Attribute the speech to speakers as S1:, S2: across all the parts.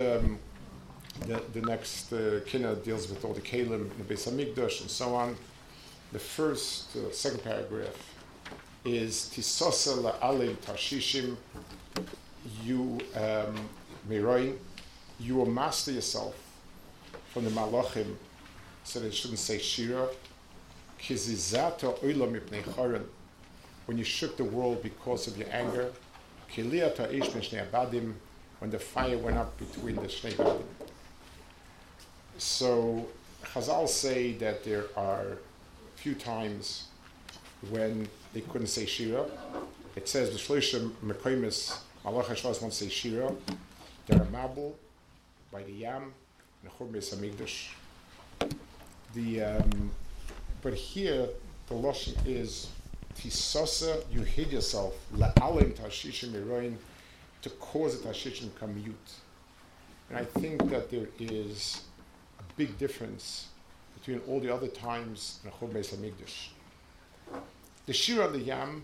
S1: um, the, the next uh, deals with all the kalim, the Beis Hamikdash, and so on. The first, uh, second paragraph is Tisosa la'alim tashishim. You, um, you will master yourself from the malachim, so they shouldn't say shira. Kizizato oilam chorin. When you shook the world because of your anger. Kiliata ish abadim when the fire went up between the Shnei. So Chazal say that there are a few times when they couldn't say Shira. It says the Shloshim Mekoimis Malach Hashvaz won't say Shira. They're Mabul by the Yam and Chur Beis. The um, but here the lashon is Tisasa. You hid yourself la'alim tashishim eroin to cause the Tashish to become mute. And I think that there is a big difference between all the other times in Chol Beis. The Shira of the Yam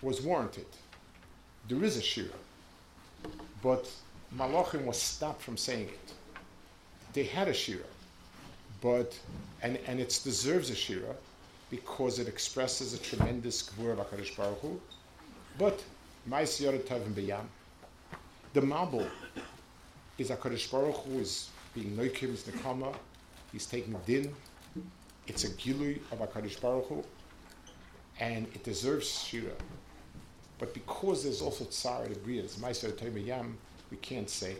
S1: was warranted. There is a Shira. But Malachim was stopped from saying it. They had a Shira. But, and, and it deserves a Shira because it expresses a tremendous Gvur of HaKadosh Baruch Hu. But the marble is a Kadosh Baruch Hu is being Noikim, is Nekama, he's taking Din. It's a Gilui of a Kadosh Baruch Hu, and it deserves Shira. But because there's also Tsar the Brias, Meiser Yam, we can't say.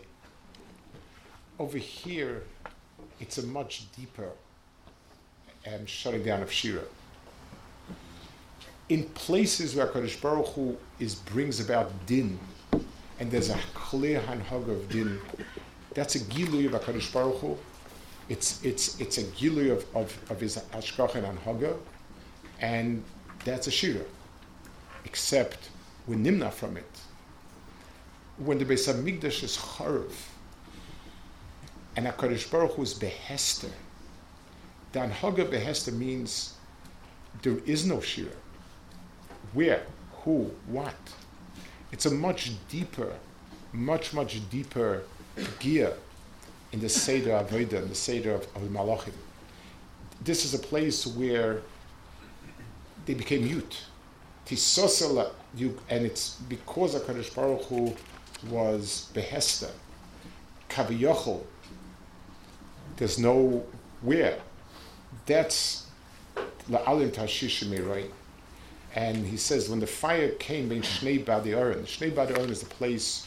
S1: Over here, it's a much deeper um, shutting down of Shira in places where Kadosh Baruch Hu is brings about din, and there's a clear hanhag of din, that's a gilui of Kadosh Baruch Hu. It's it's it's a gilui of, of, of his ashkach and hanhaga, and that's a shira. Except we nimna from it. When the Beis Hamikdash is charav, and Hakadosh Baruch Hu is behester. The anhaga behester means there is no shira where, who, what. It's a much deeper, much, much deeper gear in the Seder Avodah, in the Seder of, of Malachim. This is a place where they became mute. Tisosela, you, and it's because HaKadosh Baruch Hu was behester, kaviyochel, there's no where. That's la'alim tashishim and he says, when the fire came in Shnei Badi Oren, Shnei Badi Oren is the place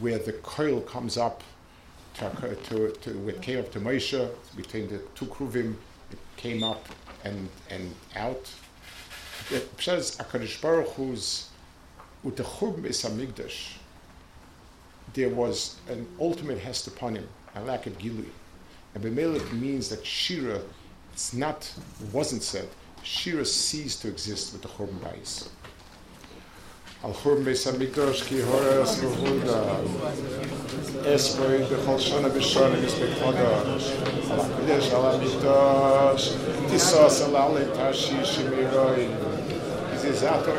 S1: where the coil comes up to, to, to where it came up to Moshe, between the two Kruvim, it came up and, and out. It says, HaKadosh Baruch Hu's, with the Churb is Hamikdash, there was an ultimate hest upon him, a lack of Gilui. And Bemelik means that Shira, it's not, wasn't said, Shira ceased to exist with the Churban Bayis. Al Churban Beis HaMikdash ki horas v'huda Esboi b'chol shana b'shana b'sbei chodosh Al HaKadosh al HaMikdash Tisos al Ali Tashi Shemiroi Zizato